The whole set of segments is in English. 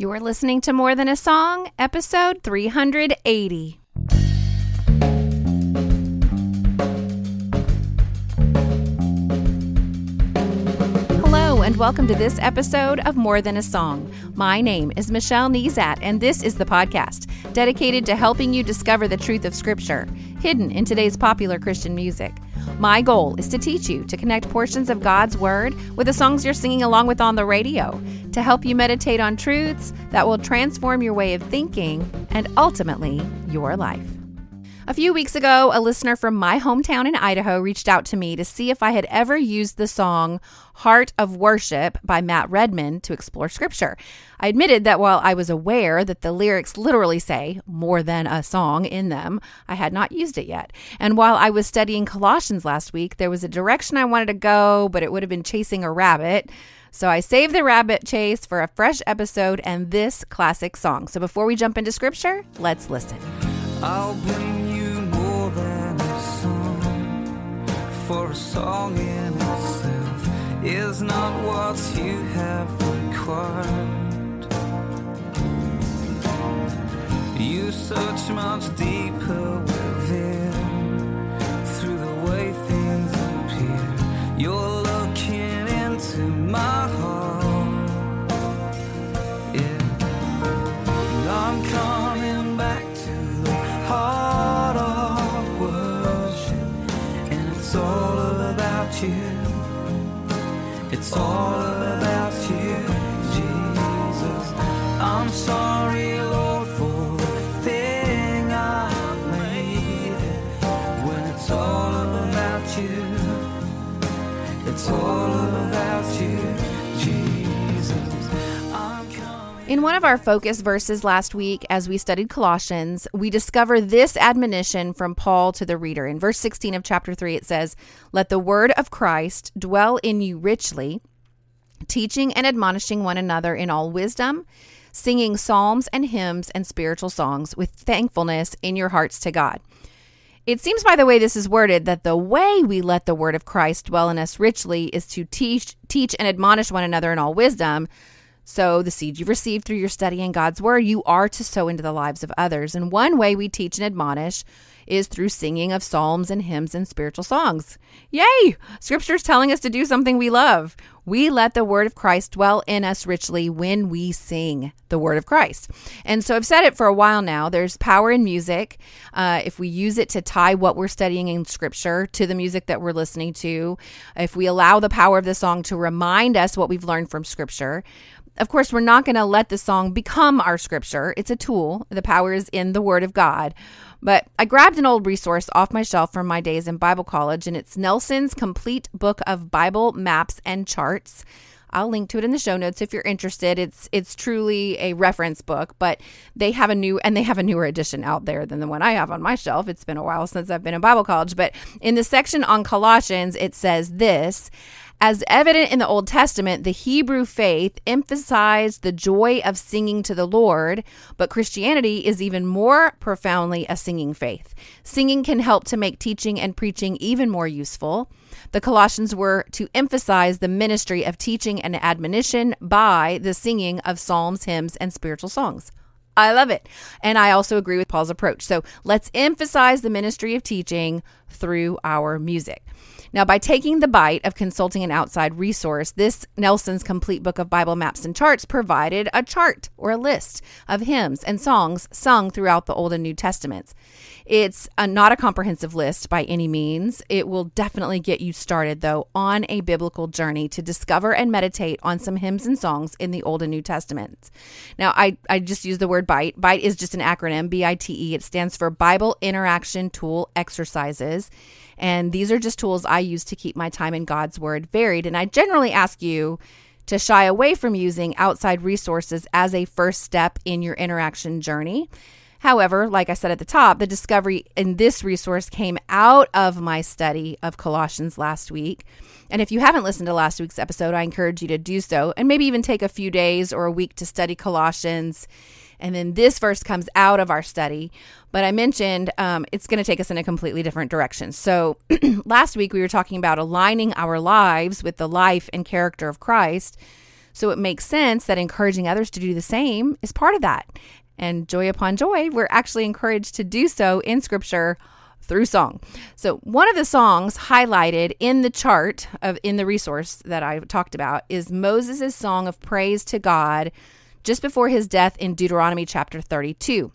You're listening to More Than a Song, episode 380. Hello, and welcome to this episode of More Than a Song. My name is Michelle Nezat, and this is the podcast dedicated to helping you discover the truth of Scripture hidden in today's popular Christian music. My goal is to teach you to connect portions of God's Word with the songs you're singing along with on the radio, to help you meditate on truths that will transform your way of thinking and ultimately your life. A few weeks ago, a listener from my hometown in Idaho reached out to me to see if I had ever used the song Heart of Worship by Matt Redman to explore scripture. I admitted that while I was aware that the lyrics literally say more than a song in them, I had not used it yet. And while I was studying Colossians last week, there was a direction I wanted to go, but it would have been chasing a rabbit. So I saved the rabbit chase for a fresh episode and this classic song. So before we jump into scripture, let's listen. I'll bring you more than a song, for a song in itself is not what you have required. You search much deeper It's all about you, Jesus. I'm sorry, Lord, for the thing I've made. When it's all about you, it's all about In one of our focus verses last week, as we studied Colossians, we discover this admonition from Paul to the reader. In verse 16 of chapter 3, it says, Let the word of Christ dwell in you richly, teaching and admonishing one another in all wisdom, singing psalms and hymns and spiritual songs with thankfulness in your hearts to God. It seems by the way this is worded that the way we let the word of Christ dwell in us richly is to teach teach and admonish one another in all wisdom. So the seed you've received through your study in God's word, you are to sow into the lives of others. And one way we teach and admonish is through singing of psalms and hymns and spiritual songs. Yay! Scripture's telling us to do something we love. We let the word of Christ dwell in us richly when we sing the word of Christ. And so I've said it for a while now. There's power in music. Uh, if we use it to tie what we're studying in scripture to the music that we're listening to, if we allow the power of the song to remind us what we've learned from scripture, of course, we're not going to let the song become our scripture. It's a tool. The power is in the Word of God. But I grabbed an old resource off my shelf from my days in Bible college, and it's Nelson's Complete Book of Bible Maps and Charts. I'll link to it in the show notes if you're interested. It's it's truly a reference book, but they have a new and they have a newer edition out there than the one I have on my shelf. It's been a while since I've been in Bible college, but in the section on Colossians, it says this as evident in the Old Testament, the Hebrew faith emphasized the joy of singing to the Lord, but Christianity is even more profoundly a singing faith. Singing can help to make teaching and preaching even more useful. The Colossians were to emphasize the ministry of teaching and admonition by the singing of psalms, hymns, and spiritual songs. I love it. And I also agree with Paul's approach. So let's emphasize the ministry of teaching through our music. Now, by taking the bite of consulting an outside resource, this Nelson's Complete Book of Bible Maps and Charts provided a chart or a list of hymns and songs sung throughout the Old and New Testaments. It's a, not a comprehensive list by any means. It will definitely get you started, though, on a biblical journey to discover and meditate on some hymns and songs in the Old and New Testaments. Now, I, I just use the word BITE. BITE is just an acronym, B I T E. It stands for Bible Interaction Tool Exercises. And these are just tools I use to keep my time in God's Word varied. And I generally ask you to shy away from using outside resources as a first step in your interaction journey. However, like I said at the top, the discovery in this resource came out of my study of Colossians last week. And if you haven't listened to last week's episode, I encourage you to do so and maybe even take a few days or a week to study Colossians. And then this verse comes out of our study. But I mentioned um, it's going to take us in a completely different direction. So last week we were talking about aligning our lives with the life and character of Christ. So it makes sense that encouraging others to do the same is part of that. And joy upon joy, we're actually encouraged to do so in scripture through song. So, one of the songs highlighted in the chart of in the resource that I talked about is Moses' song of praise to God just before his death in Deuteronomy chapter 32.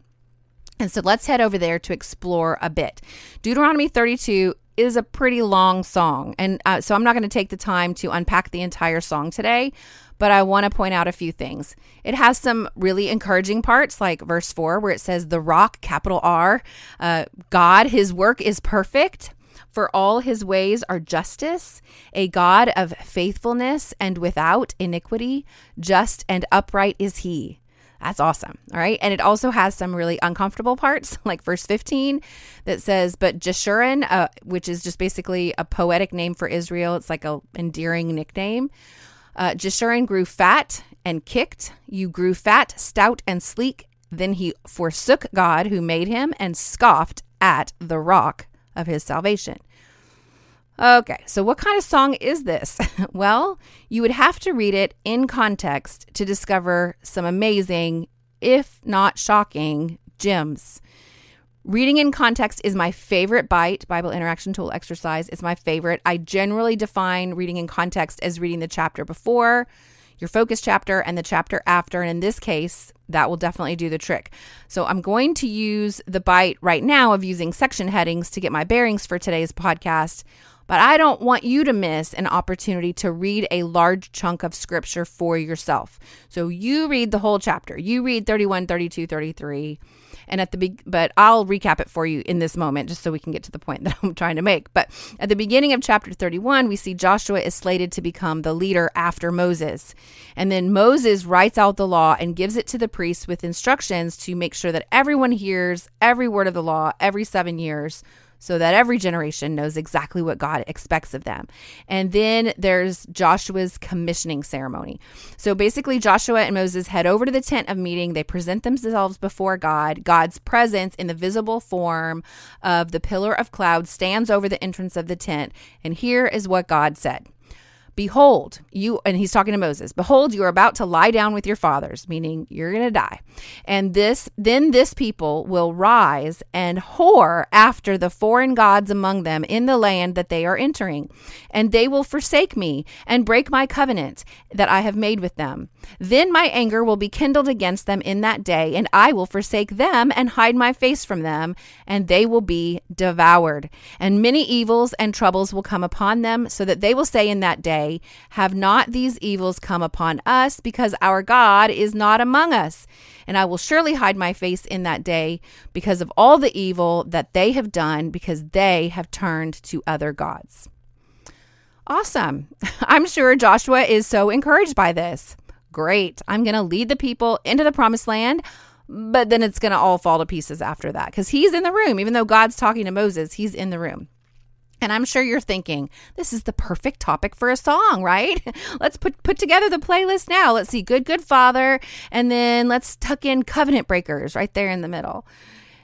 And so let's head over there to explore a bit. Deuteronomy 32 is a pretty long song. And uh, so I'm not going to take the time to unpack the entire song today, but I want to point out a few things. It has some really encouraging parts, like verse 4, where it says, The rock, capital R, uh, God, his work is perfect. For all his ways are justice, a God of faithfulness and without iniquity, just and upright is he. That's awesome. All right. And it also has some really uncomfortable parts, like verse 15 that says, But Jeshurun, uh, which is just basically a poetic name for Israel, it's like a endearing nickname. Uh, Jeshurun grew fat and kicked. You grew fat, stout, and sleek. Then he forsook God who made him and scoffed at the rock of his salvation. Okay, so what kind of song is this? well, you would have to read it in context to discover some amazing, if not shocking, gems. Reading in context is my favorite bite Bible interaction tool exercise. It's my favorite. I generally define reading in context as reading the chapter before, your focus chapter, and the chapter after. And in this case, that will definitely do the trick. So I'm going to use the bite right now of using section headings to get my bearings for today's podcast but I don't want you to miss an opportunity to read a large chunk of scripture for yourself. So you read the whole chapter. You read 31, 32, 33. And at the be- but I'll recap it for you in this moment just so we can get to the point that I'm trying to make. But at the beginning of chapter 31, we see Joshua is slated to become the leader after Moses. And then Moses writes out the law and gives it to the priests with instructions to make sure that everyone hears every word of the law every 7 years so that every generation knows exactly what God expects of them. And then there's Joshua's commissioning ceremony. So basically, Joshua and Moses head over to the tent of meeting. They present themselves before God. God's presence in the visible form of the pillar of cloud stands over the entrance of the tent. And here is what God said. Behold, you, and he's talking to Moses, behold, you are about to lie down with your fathers, meaning you're going to die. And this, then this people will rise and whore after the foreign gods among them in the land that they are entering. And they will forsake me and break my covenant that I have made with them. Then my anger will be kindled against them in that day, and I will forsake them and hide my face from them, and they will be devoured. And many evils and troubles will come upon them, so that they will say in that day, Have not these evils come upon us, because our God is not among us? And I will surely hide my face in that day because of all the evil that they have done, because they have turned to other gods. Awesome. I'm sure Joshua is so encouraged by this. Great. I'm going to lead the people into the promised land, but then it's going to all fall to pieces after that because he's in the room. Even though God's talking to Moses, he's in the room. And I'm sure you're thinking, this is the perfect topic for a song, right? let's put put together the playlist now. Let's see Good Good Father and then let's tuck in Covenant Breakers right there in the middle.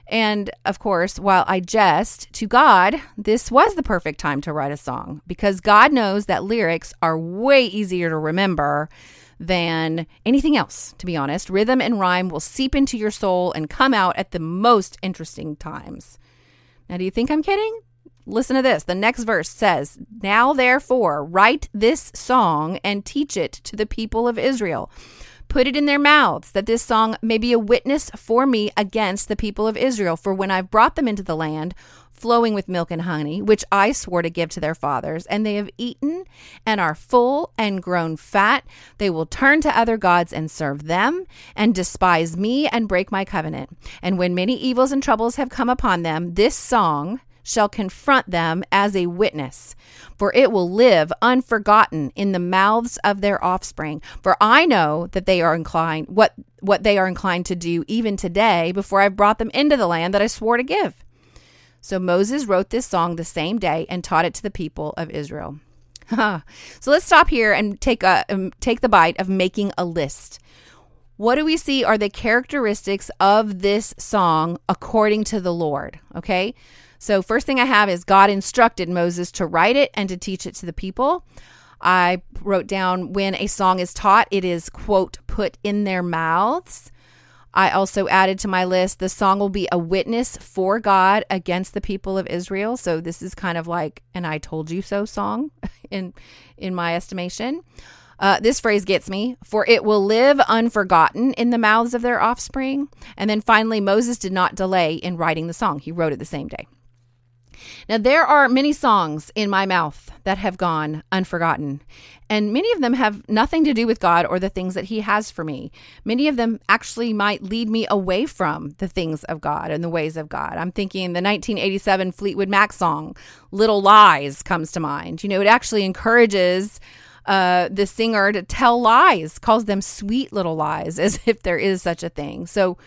And of course, while I jest to God, this was the perfect time to write a song because God knows that lyrics are way easier to remember than anything else, to be honest. Rhythm and rhyme will seep into your soul and come out at the most interesting times. Now, do you think I'm kidding? Listen to this. The next verse says, Now therefore, write this song and teach it to the people of Israel. Put it in their mouths, that this song may be a witness for me against the people of Israel. For when I've brought them into the land, flowing with milk and honey, which I swore to give to their fathers, and they have eaten and are full and grown fat, they will turn to other gods and serve them, and despise me and break my covenant. And when many evils and troubles have come upon them, this song shall confront them as a witness, for it will live unforgotten in the mouths of their offspring. For I know that they are inclined what what they are inclined to do even today before I've brought them into the land that I swore to give. So Moses wrote this song the same day and taught it to the people of Israel. so let's stop here and take a um, take the bite of making a list. What do we see are the characteristics of this song according to the Lord? Okay. So, first thing I have is God instructed Moses to write it and to teach it to the people. I wrote down when a song is taught, it is, quote, put in their mouths. I also added to my list the song will be a witness for God against the people of Israel. So this is kind of like an I told you so song in in my estimation. Uh, this phrase gets me, for it will live unforgotten in the mouths of their offspring. And then finally, Moses did not delay in writing the song, he wrote it the same day. Now, there are many songs in my mouth that have gone unforgotten, and many of them have nothing to do with God or the things that He has for me. Many of them actually might lead me away from the things of God and the ways of God. I'm thinking the 1987 Fleetwood Mac song, Little Lies, comes to mind. You know, it actually encourages uh, the singer to tell lies, calls them sweet little lies, as if there is such a thing. So,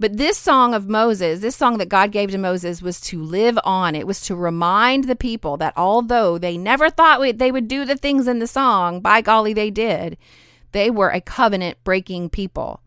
but this song of Moses, this song that God gave to Moses, was to live on. It was to remind the people that although they never thought they would do the things in the song, by golly, they did. They were a covenant breaking people.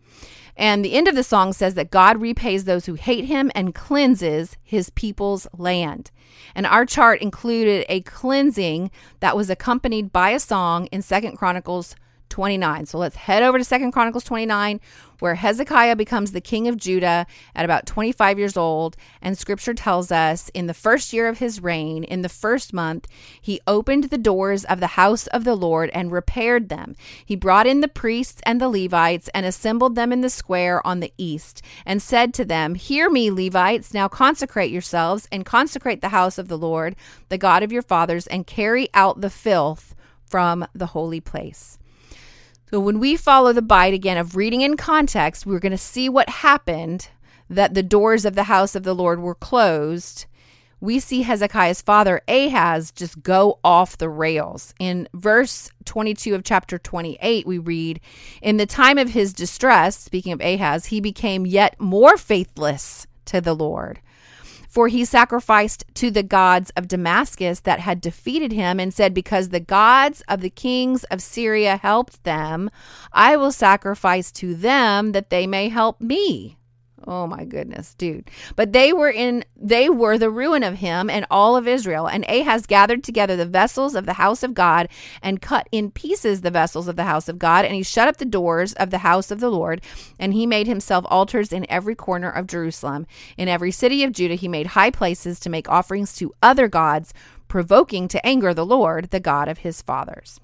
And the end of the song says that God repays those who hate him and cleanses his people's land. And our chart included a cleansing that was accompanied by a song in Second Chronicles 29. So let's head over to Second Chronicles 29 where Hezekiah becomes the king of Judah at about 25 years old and scripture tells us in the first year of his reign in the first month he opened the doors of the house of the Lord and repaired them. He brought in the priests and the Levites and assembled them in the square on the east and said to them, "Hear me, Levites, now consecrate yourselves and consecrate the house of the Lord, the God of your fathers, and carry out the filth from the holy place." So when we follow the bite again of reading in context, we're going to see what happened that the doors of the house of the Lord were closed. We see Hezekiah's father Ahaz just go off the rails. In verse 22 of chapter 28, we read, In the time of his distress, speaking of Ahaz, he became yet more faithless to the Lord. For he sacrificed to the gods of Damascus that had defeated him and said, Because the gods of the kings of Syria helped them, I will sacrifice to them that they may help me. Oh my goodness, dude. But they were in they were the ruin of him and all of Israel. And Ahaz gathered together the vessels of the house of God and cut in pieces the vessels of the house of God, and he shut up the doors of the house of the Lord, and he made himself altars in every corner of Jerusalem. In every city of Judah he made high places to make offerings to other gods, provoking to anger the Lord, the God of his fathers.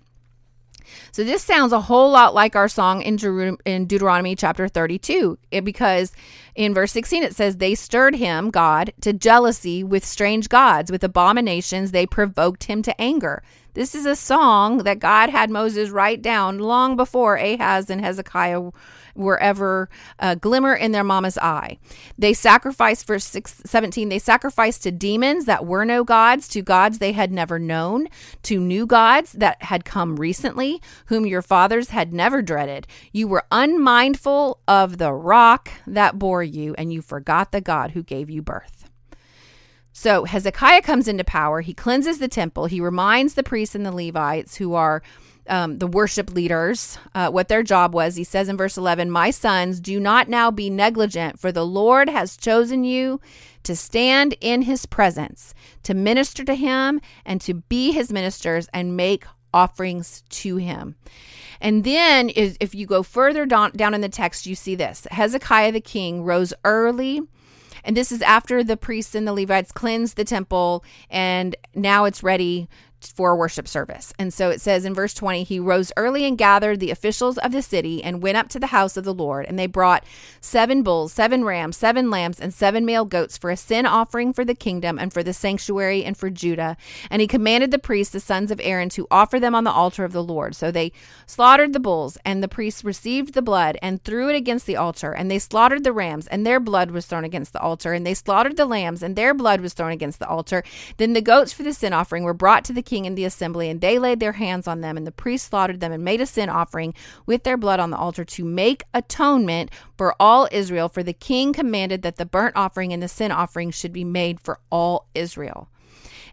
So this sounds a whole lot like our song in, Jeru- in Deuteronomy chapter 32, because in verse 16 it says, They stirred him, God, to jealousy with strange gods, with abominations, they provoked him to anger. This is a song that God had Moses write down long before Ahaz and Hezekiah were ever a glimmer in their mama's eye. They sacrificed, verse 6, 17, they sacrificed to demons that were no gods, to gods they had never known, to new gods that had come recently, whom your fathers had never dreaded. You were unmindful of the rock that bore you, and you forgot the God who gave you birth. So Hezekiah comes into power. He cleanses the temple. He reminds the priests and the Levites, who are um, the worship leaders uh, what their job was. He says in verse 11, My sons, do not now be negligent, for the Lord has chosen you to stand in his presence, to minister to him, and to be his ministers and make offerings to him. And then, if you go further down, down in the text, you see this Hezekiah the king rose early. And this is after the priests and the Levites cleansed the temple, and now it's ready for worship service. And so it says in verse 20, he rose early and gathered the officials of the city and went up to the house of the Lord. And they brought seven bulls, seven rams, seven lambs, and seven male goats for a sin offering for the kingdom and for the sanctuary and for Judah. And he commanded the priests, the sons of Aaron, to offer them on the altar of the Lord. So they slaughtered the bulls, and the priests received the blood and threw it against the altar. And they slaughtered the rams, and their blood was thrown against the altar. And they slaughtered the lambs, and their blood was thrown against the altar. Then the goats for the sin offering were brought to the king in the assembly, and they laid their hands on them, and the priests slaughtered them and made a sin offering with their blood on the altar to make atonement for all Israel. For the king commanded that the burnt offering and the sin offering should be made for all Israel.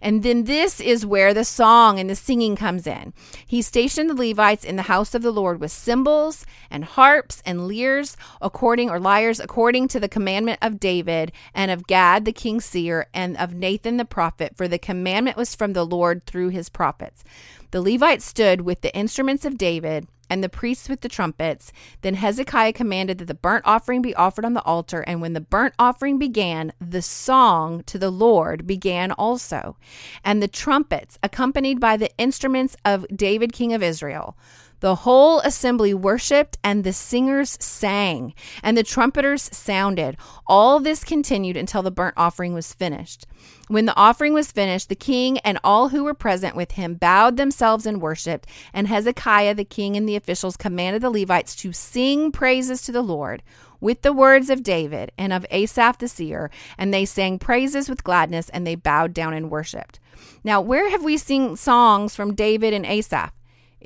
And then this is where the song and the singing comes in. He stationed the Levites in the house of the Lord with cymbals and harps and lyres, according or lyres, according to the commandment of David and of Gad the king's seer and of Nathan the prophet, for the commandment was from the Lord through his prophets. The Levites stood with the instruments of David and the priests with the trumpets. Then Hezekiah commanded that the burnt offering be offered on the altar. And when the burnt offering began, the song to the Lord began also. And the trumpets, accompanied by the instruments of David, king of Israel. The whole assembly worshiped, and the singers sang, and the trumpeters sounded. All this continued until the burnt offering was finished. When the offering was finished, the king and all who were present with him bowed themselves and worshiped. And Hezekiah the king and the officials commanded the Levites to sing praises to the Lord with the words of David and of Asaph the seer. And they sang praises with gladness, and they bowed down and worshiped. Now, where have we seen songs from David and Asaph?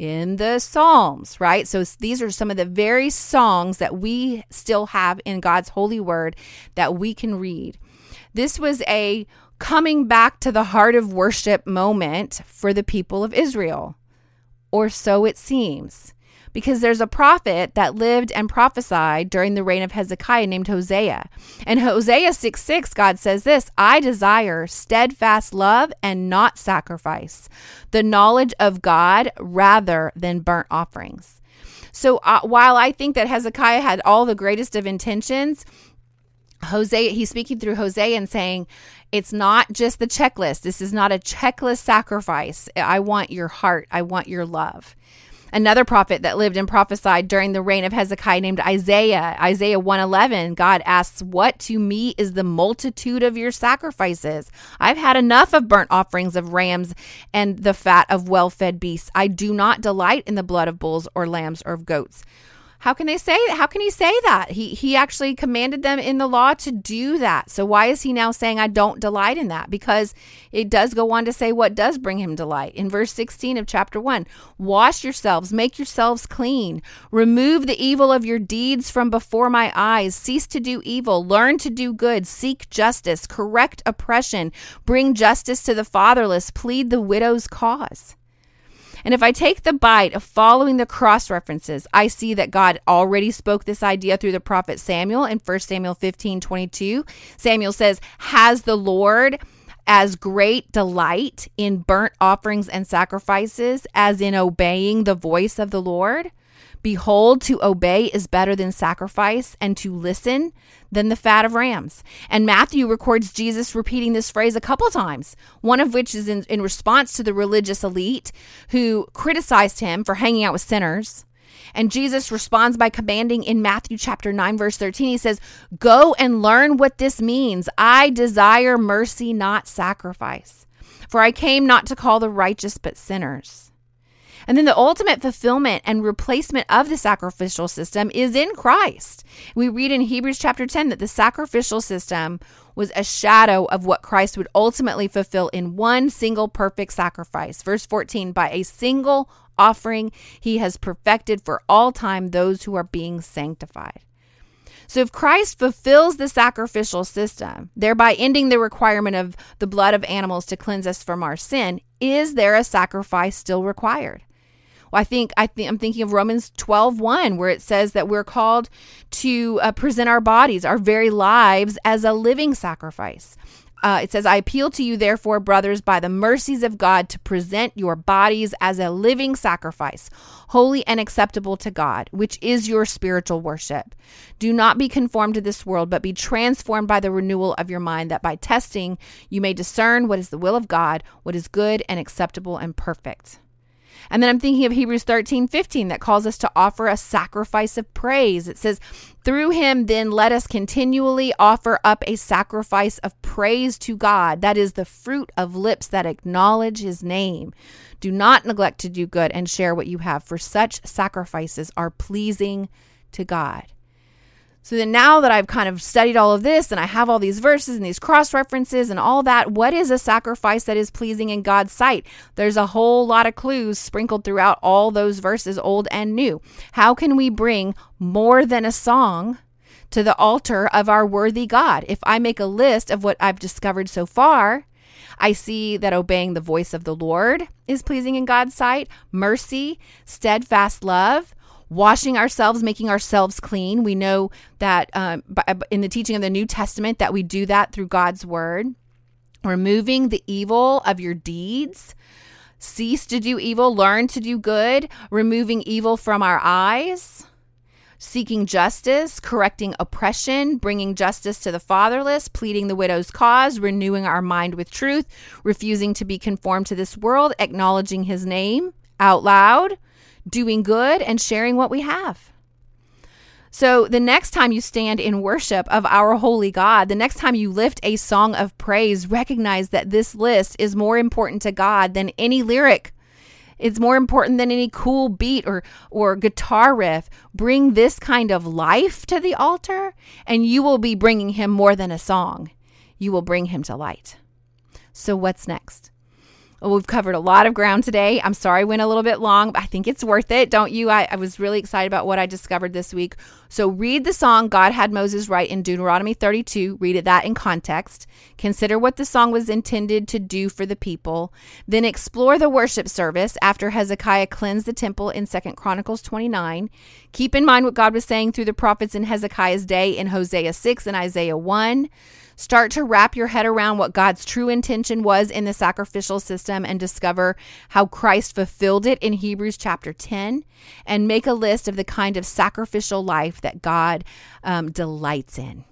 In the Psalms, right? So these are some of the very songs that we still have in God's holy word that we can read. This was a coming back to the heart of worship moment for the people of Israel, or so it seems because there's a prophet that lived and prophesied during the reign of Hezekiah named Hosea. And Hosea 6 6, God says this I desire steadfast love and not sacrifice, the knowledge of God rather than burnt offerings. So uh, while I think that Hezekiah had all the greatest of intentions, Hosea, he's speaking through Hosea and saying, it's not just the checklist. This is not a checklist sacrifice. I want your heart. I want your love another prophet that lived and prophesied during the reign of Hezekiah named Isaiah. Isaiah 111, God asks, What to me is the multitude of your sacrifices? I've had enough of burnt offerings of rams and the fat of well fed beasts. I do not delight in the blood of bulls or lambs or of goats. How can they say how can he say that? He he actually commanded them in the law to do that. So why is he now saying I don't delight in that? Because it does go on to say what does bring him delight. In verse 16 of chapter 1, wash yourselves, make yourselves clean, remove the evil of your deeds from before my eyes, cease to do evil, learn to do good, seek justice, correct oppression, bring justice to the fatherless, plead the widow's cause. And if I take the bite of following the cross references, I see that God already spoke this idea through the prophet Samuel in 1 Samuel 15 22. Samuel says, Has the Lord as great delight in burnt offerings and sacrifices as in obeying the voice of the Lord? Behold, to obey is better than sacrifice, and to listen than the fat of rams. And Matthew records Jesus repeating this phrase a couple times, one of which is in, in response to the religious elite who criticized him for hanging out with sinners. And Jesus responds by commanding in Matthew chapter 9, verse 13, he says, Go and learn what this means. I desire mercy, not sacrifice. For I came not to call the righteous, but sinners. And then the ultimate fulfillment and replacement of the sacrificial system is in Christ. We read in Hebrews chapter 10 that the sacrificial system was a shadow of what Christ would ultimately fulfill in one single perfect sacrifice. Verse 14 by a single offering, he has perfected for all time those who are being sanctified. So if Christ fulfills the sacrificial system, thereby ending the requirement of the blood of animals to cleanse us from our sin, is there a sacrifice still required? Well, I think I think I'm thinking of Romans 12, 1, where it says that we're called to uh, present our bodies, our very lives, as a living sacrifice. Uh, it says, I appeal to you, therefore, brothers, by the mercies of God, to present your bodies as a living sacrifice, holy and acceptable to God, which is your spiritual worship. Do not be conformed to this world, but be transformed by the renewal of your mind, that by testing you may discern what is the will of God, what is good and acceptable and perfect. And then I'm thinking of Hebrews 13, 15 that calls us to offer a sacrifice of praise. It says, Through him, then let us continually offer up a sacrifice of praise to God. That is the fruit of lips that acknowledge his name. Do not neglect to do good and share what you have, for such sacrifices are pleasing to God. So then now that I've kind of studied all of this and I have all these verses and these cross references and all that, what is a sacrifice that is pleasing in God's sight? There's a whole lot of clues sprinkled throughout all those verses, old and new. How can we bring more than a song to the altar of our worthy God? If I make a list of what I've discovered so far, I see that obeying the voice of the Lord is pleasing in God's sight, mercy, steadfast love, washing ourselves, making ourselves clean. We know that um, in the teaching of the New Testament that we do that through God's word. Removing the evil of your deeds. Cease to do evil, learn to do good, removing evil from our eyes. Seeking justice, correcting oppression, bringing justice to the fatherless, pleading the widow's cause, renewing our mind with truth, refusing to be conformed to this world, acknowledging his name out loud, doing good, and sharing what we have. So, the next time you stand in worship of our holy God, the next time you lift a song of praise, recognize that this list is more important to God than any lyric. It's more important than any cool beat or, or guitar riff. Bring this kind of life to the altar, and you will be bringing him more than a song. You will bring him to light. So, what's next? Well, we've covered a lot of ground today. I'm sorry I went a little bit long, but I think it's worth it, don't you? I, I, was really excited about what I discovered this week. So read the song God had Moses write in Deuteronomy 32. Read it that in context. Consider what the song was intended to do for the people. Then explore the worship service after Hezekiah cleansed the temple in Second Chronicles 29. Keep in mind what God was saying through the prophets in Hezekiah's day in Hosea 6 and Isaiah 1. Start to wrap your head around what God's true intention was in the sacrificial system and discover how Christ fulfilled it in Hebrews chapter 10. And make a list of the kind of sacrificial life that God um, delights in.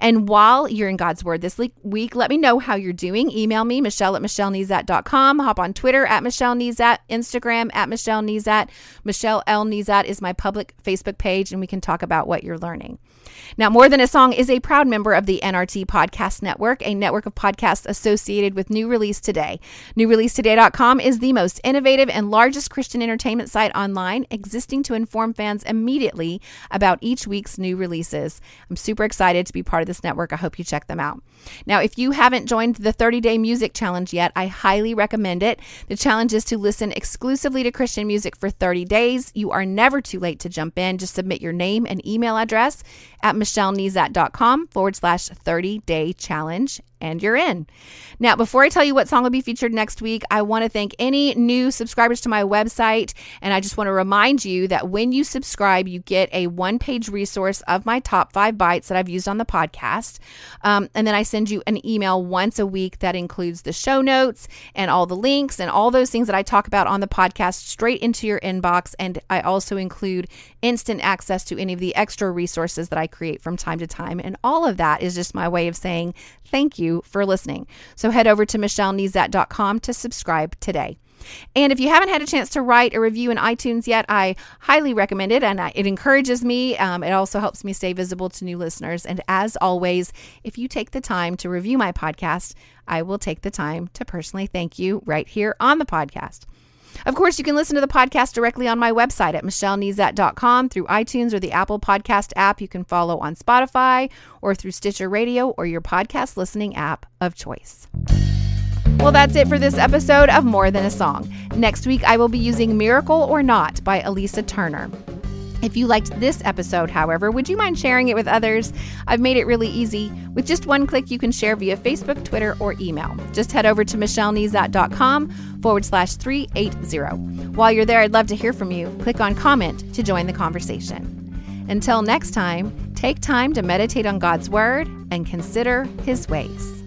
And while you're in God's Word this week, let me know how you're doing. Email me, Michelle at MichelleNezat.com. Hop on Twitter at Michelle Nezat, Instagram at Michelle Nezat. Michelle L. Nezat is my public Facebook page, and we can talk about what you're learning. Now, More Than a Song is a proud member of the NRT Podcast Network, a network of podcasts associated with New Release Today. NewReleaseToday.com is the most innovative and largest Christian entertainment site online, existing to inform fans immediately about each week's new releases. I'm super excited to be part of this network. I hope you check them out. Now, if you haven't joined the 30 Day Music Challenge yet, I highly recommend it. The challenge is to listen exclusively to Christian music for 30 days. You are never too late to jump in. Just submit your name and email address at michellenezat.com forward slash 30 day challenge and you're in. Now, before I tell you what song will be featured next week, I want to thank any new subscribers to my website. And I just want to remind you that when you subscribe, you get a one page resource of my top five bites that I've used on the podcast. Um, and then I send you an email once a week that includes the show notes and all the links and all those things that I talk about on the podcast straight into your inbox. And I also include instant access to any of the extra resources that I create from time to time. And all of that is just my way of saying thank you for listening. So head over to michellenezat.com to subscribe today. And if you haven't had a chance to write a review in iTunes yet, I highly recommend it. And it encourages me. Um, it also helps me stay visible to new listeners. And as always, if you take the time to review my podcast, I will take the time to personally thank you right here on the podcast. Of course, you can listen to the podcast directly on my website at michellenezat.com through iTunes or the Apple Podcast app. You can follow on Spotify or through Stitcher Radio or your podcast listening app of choice. Well, that's it for this episode of More Than a Song. Next week, I will be using Miracle or Not by Elisa Turner. If you liked this episode, however, would you mind sharing it with others? I've made it really easy. With just one click, you can share via Facebook, Twitter, or email. Just head over to michellenezat.com forward slash 380. While you're there, I'd love to hear from you. Click on comment to join the conversation. Until next time, take time to meditate on God's Word and consider His ways.